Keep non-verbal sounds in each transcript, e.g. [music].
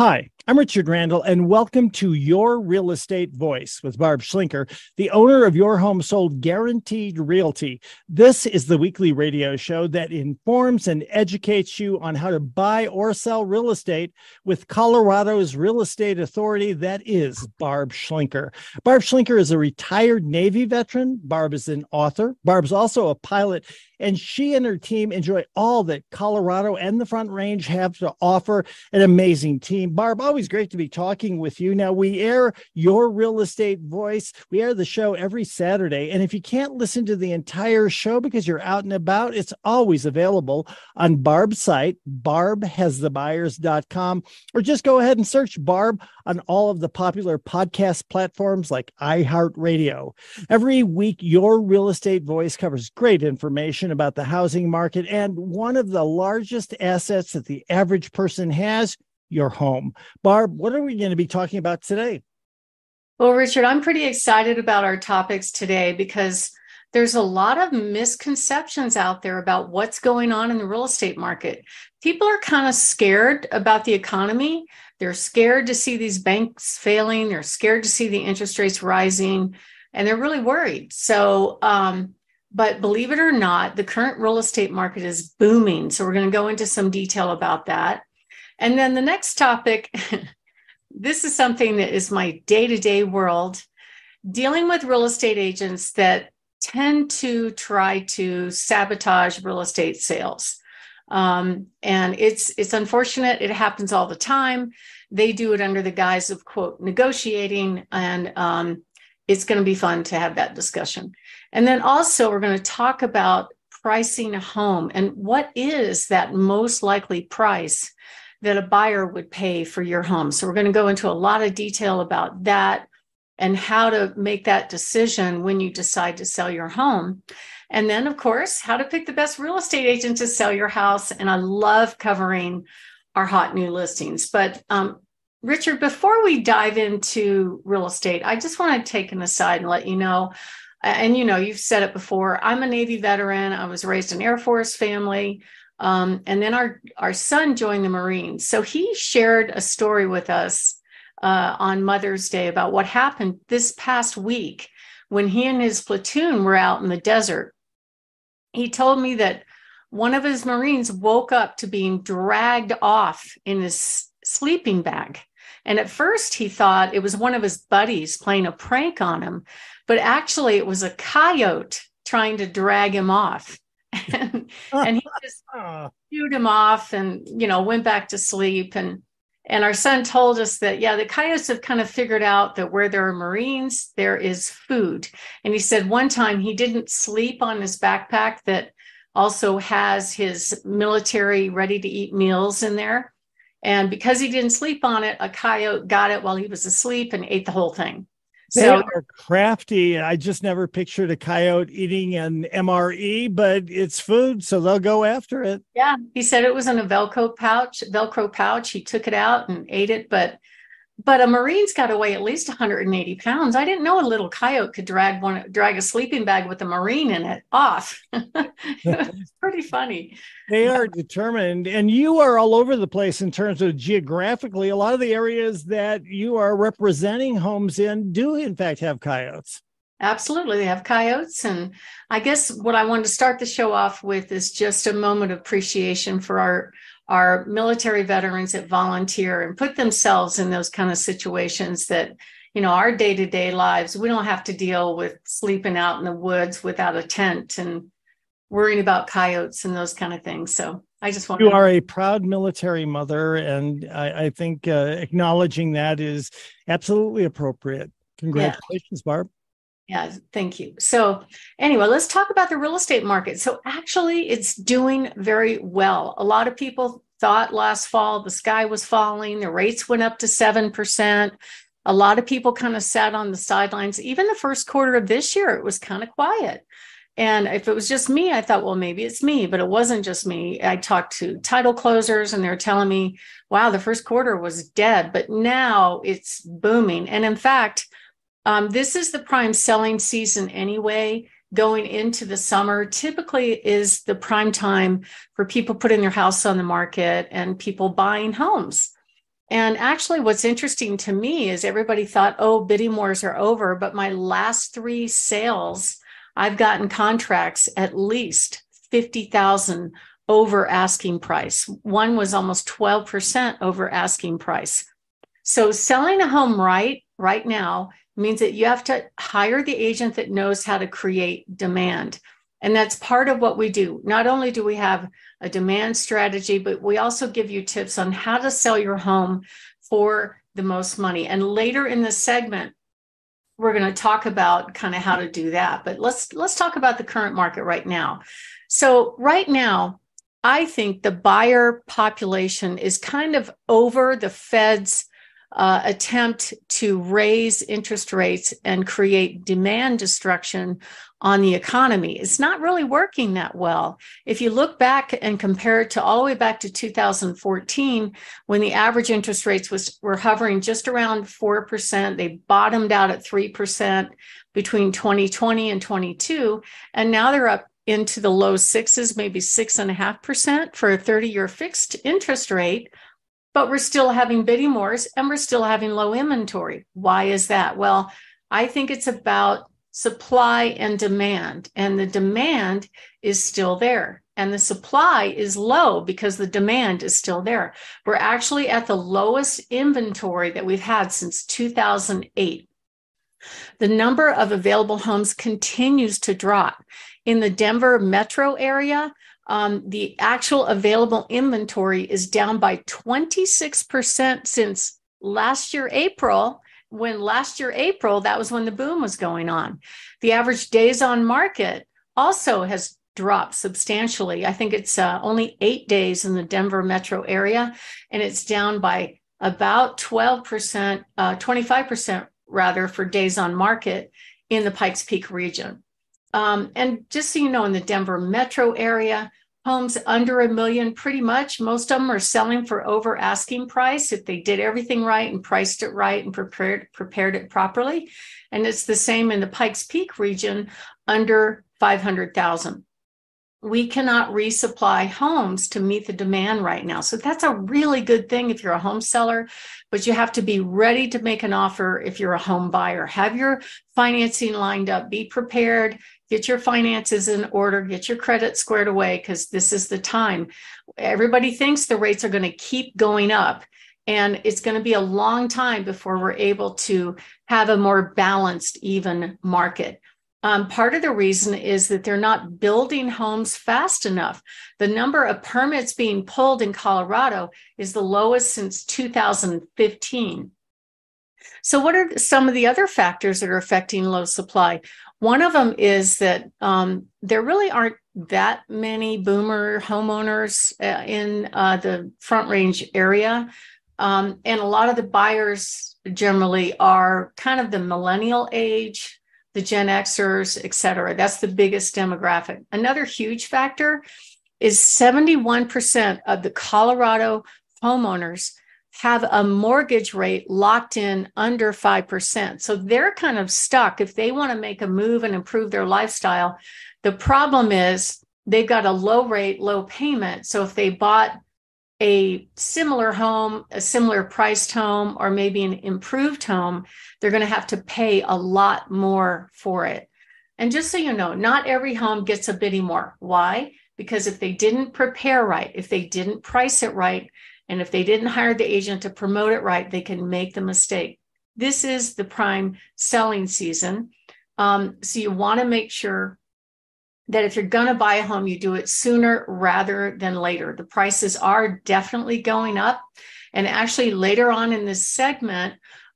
Hi, I'm Richard Randall, and welcome to Your Real Estate Voice with Barb Schlinker, the owner of Your Home Sold Guaranteed Realty. This is the weekly radio show that informs and educates you on how to buy or sell real estate with Colorado's real estate authority, that is Barb Schlinker. Barb Schlinker is a retired Navy veteran. Barb is an author. Barb's also a pilot and she and her team enjoy all that Colorado and the Front Range have to offer. An amazing team. Barb, always great to be talking with you. Now, we air your real estate voice. We air the show every Saturday. And if you can't listen to the entire show because you're out and about, it's always available on Barb's site, barbhasthebuyers.com, or just go ahead and search Barb on all of the popular podcast platforms like iHeartRadio. Every week, your real estate voice covers great information information about the housing market and one of the largest assets that the average person has your home. Barb, what are we going to be talking about today? Well, Richard, I'm pretty excited about our topics today because there's a lot of misconceptions out there about what's going on in the real estate market. People are kind of scared about the economy. They're scared to see these banks failing. They're scared to see the interest rates rising, and they're really worried. So, um, but believe it or not, the current real estate market is booming. So we're going to go into some detail about that. And then the next topic [laughs] this is something that is my day to day world dealing with real estate agents that tend to try to sabotage real estate sales. Um, and it's it's unfortunate. It happens all the time. They do it under the guise of quote negotiating, and um, it's going to be fun to have that discussion. And then also, we're going to talk about pricing a home and what is that most likely price that a buyer would pay for your home. So, we're going to go into a lot of detail about that and how to make that decision when you decide to sell your home. And then, of course, how to pick the best real estate agent to sell your house. And I love covering our hot new listings. But um, Richard, before we dive into real estate, I just want to take an aside and let you know and you know you've said it before i'm a navy veteran i was raised in air force family um, and then our our son joined the marines. So he shared a story with us uh, on mother's day about what happened this past week when he and his platoon were out in the desert. He told me that one of his marines woke up to being dragged off in his sleeping bag. And at first he thought it was one of his buddies playing a prank on him but actually it was a coyote trying to drag him off. And, [laughs] [laughs] and he just ah. chewed him off and you know went back to sleep. And and our son told us that yeah the coyotes have kind of figured out that where there are marines there is food. And he said one time he didn't sleep on his backpack that also has his military ready to eat meals in there. And because he didn't sleep on it a coyote got it while he was asleep and ate the whole thing they so, are crafty. I just never pictured a coyote eating an MRE, but it's food, so they'll go after it. Yeah, he said it was in a Velcro pouch. Velcro pouch. He took it out and ate it, but but a marine's got to weigh at least 180 pounds. I didn't know a little coyote could drag one drag a sleeping bag with a marine in it off. [laughs] it's pretty funny. They are determined, and you are all over the place in terms of geographically. A lot of the areas that you are representing homes in do, in fact, have coyotes. Absolutely, they have coyotes, and I guess what I wanted to start the show off with is just a moment of appreciation for our our military veterans that volunteer and put themselves in those kind of situations that you know our day-to-day lives we don't have to deal with sleeping out in the woods without a tent and worrying about coyotes and those kind of things so i just want you to- are a proud military mother and i, I think uh, acknowledging that is absolutely appropriate congratulations yeah. barb yeah, thank you. So, anyway, let's talk about the real estate market. So, actually, it's doing very well. A lot of people thought last fall the sky was falling, the rates went up to 7%. A lot of people kind of sat on the sidelines. Even the first quarter of this year, it was kind of quiet. And if it was just me, I thought, well, maybe it's me, but it wasn't just me. I talked to title closers and they're telling me, wow, the first quarter was dead, but now it's booming. And in fact, um, this is the prime selling season anyway. Going into the summer typically is the prime time for people putting their house on the market and people buying homes. And actually, what's interesting to me is everybody thought, oh, bidding wars are over. But my last three sales, I've gotten contracts at least 50,000 over asking price. One was almost 12% over asking price. So selling a home right right now means that you have to hire the agent that knows how to create demand. And that's part of what we do. Not only do we have a demand strategy, but we also give you tips on how to sell your home for the most money. And later in the segment, we're going to talk about kind of how to do that. But let's let's talk about the current market right now. So right now, I think the buyer population is kind of over the Fed's uh, attempt to raise interest rates and create demand destruction on the economy. It's not really working that well. If you look back and compare it to all the way back to 2014, when the average interest rates was were hovering just around 4%, they bottomed out at 3% between 2020 and 22, and now they're up into the low sixes, maybe six and a half percent for a 30 year fixed interest rate but we're still having bidding wars and we're still having low inventory. Why is that? Well, I think it's about supply and demand, and the demand is still there. And the supply is low because the demand is still there. We're actually at the lowest inventory that we've had since 2008. The number of available homes continues to drop. In the Denver metro area, um, the actual available inventory is down by 26% since last year, April. When last year, April, that was when the boom was going on. The average days on market also has dropped substantially. I think it's uh, only eight days in the Denver metro area, and it's down by about 12%, uh, 25% rather, for days on market in the Pikes Peak region. Um, and just so you know, in the Denver metro area, homes under a million, pretty much most of them are selling for over asking price if they did everything right and priced it right and prepared prepared it properly. And it's the same in the Pikes Peak region under 500,000. We cannot resupply homes to meet the demand right now. So that's a really good thing if you're a home seller, but you have to be ready to make an offer if you're a home buyer. Have your financing lined up, be prepared, get your finances in order, get your credit squared away, because this is the time. Everybody thinks the rates are going to keep going up. And it's going to be a long time before we're able to have a more balanced, even market. Um, part of the reason is that they're not building homes fast enough. The number of permits being pulled in Colorado is the lowest since 2015. So, what are some of the other factors that are affecting low supply? One of them is that um, there really aren't that many boomer homeowners uh, in uh, the Front Range area. Um, and a lot of the buyers generally are kind of the millennial age, the Gen Xers, et cetera. That's the biggest demographic. Another huge factor is 71% of the Colorado homeowners have a mortgage rate locked in under 5%. So they're kind of stuck. If they want to make a move and improve their lifestyle, the problem is they've got a low rate, low payment. So if they bought a similar home, a similar priced home, or maybe an improved home, they're going to have to pay a lot more for it. And just so you know, not every home gets a bidding war. Why? Because if they didn't prepare right, if they didn't price it right, and if they didn't hire the agent to promote it right, they can make the mistake. This is the prime selling season. Um, so you want to make sure that if you're going to buy a home, you do it sooner rather than later. The prices are definitely going up. And actually, later on in this segment,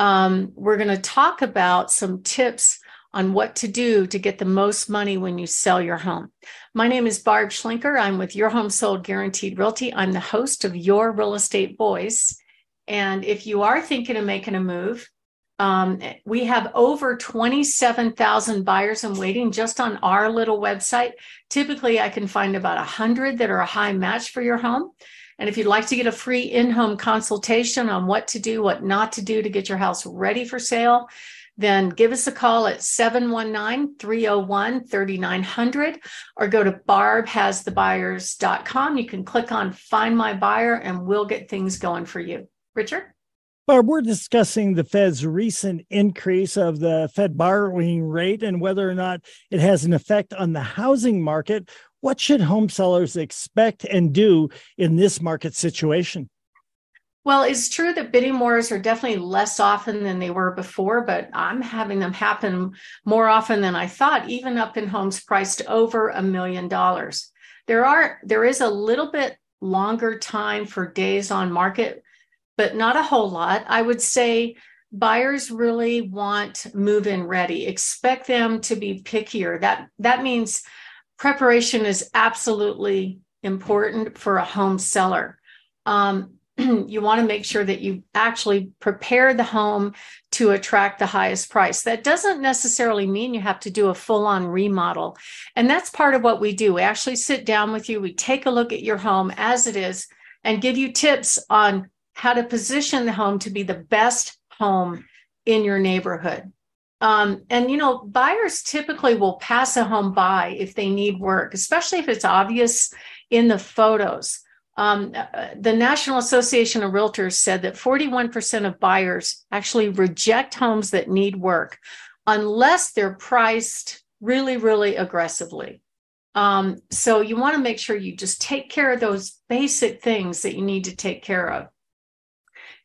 um, we're going to talk about some tips on what to do to get the most money when you sell your home. My name is Barb Schlinker. I'm with Your Home Sold Guaranteed Realty. I'm the host of Your Real Estate Voice. And if you are thinking of making a move, um, we have over 27,000 buyers in waiting just on our little website. Typically, I can find about 100 that are a high match for your home. And if you'd like to get a free in home consultation on what to do, what not to do to get your house ready for sale, then give us a call at 719 301 3900 or go to barbhasthebuyers.com. You can click on Find My Buyer and we'll get things going for you. Richard? Barb, we're discussing the Fed's recent increase of the Fed borrowing rate and whether or not it has an effect on the housing market. What should home sellers expect and do in this market situation? Well, it's true that bidding wars are definitely less often than they were before, but I'm having them happen more often than I thought, even up in homes priced over a million dollars. There are there is a little bit longer time for days on market but not a whole lot. I would say buyers really want move in ready. Expect them to be pickier. That that means preparation is absolutely important for a home seller. Um, [clears throat] you want to make sure that you actually prepare the home to attract the highest price. That doesn't necessarily mean you have to do a full on remodel. And that's part of what we do. We actually sit down with you, we take a look at your home as it is, and give you tips on how to position the home to be the best home in your neighborhood. Um, and you know, buyers typically will pass a home by if they need work, especially if it's obvious in the photos. Um, uh, the National Association of Realtors said that 41% of buyers actually reject homes that need work unless they're priced really, really aggressively. Um, so you want to make sure you just take care of those basic things that you need to take care of.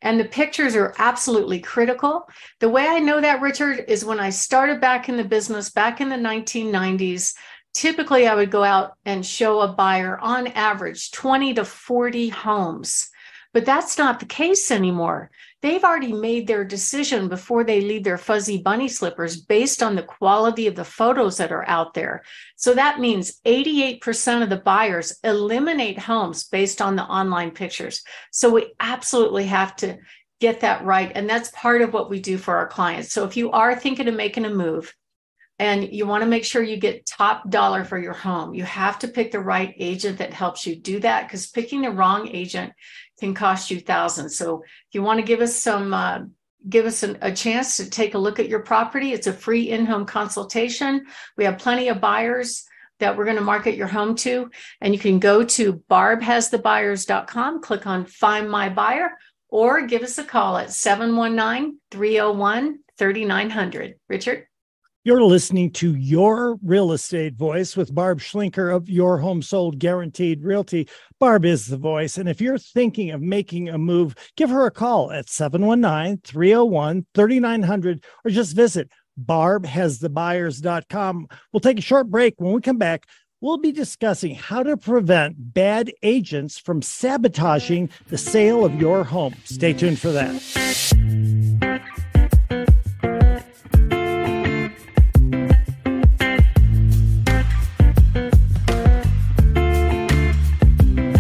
And the pictures are absolutely critical. The way I know that, Richard, is when I started back in the business back in the 1990s, typically I would go out and show a buyer on average 20 to 40 homes. But that's not the case anymore they've already made their decision before they leave their fuzzy bunny slippers based on the quality of the photos that are out there. So that means 88% of the buyers eliminate homes based on the online pictures. So we absolutely have to get that right. And that's part of what we do for our clients. So if you are thinking of making a move, and you want to make sure you get top dollar for your home. You have to pick the right agent that helps you do that because picking the wrong agent can cost you thousands. So if you want to give us some, uh, give us an, a chance to take a look at your property, it's a free in-home consultation. We have plenty of buyers that we're going to market your home to. And you can go to barbhasthebuyers.com, click on find my buyer, or give us a call at 719 301 3900. Richard? You're listening to Your Real Estate Voice with Barb Schlinker of Your Home Sold Guaranteed Realty. Barb is the voice. And if you're thinking of making a move, give her a call at 719 301 3900 or just visit barbhasthebuyers.com. We'll take a short break. When we come back, we'll be discussing how to prevent bad agents from sabotaging the sale of your home. Stay tuned for that.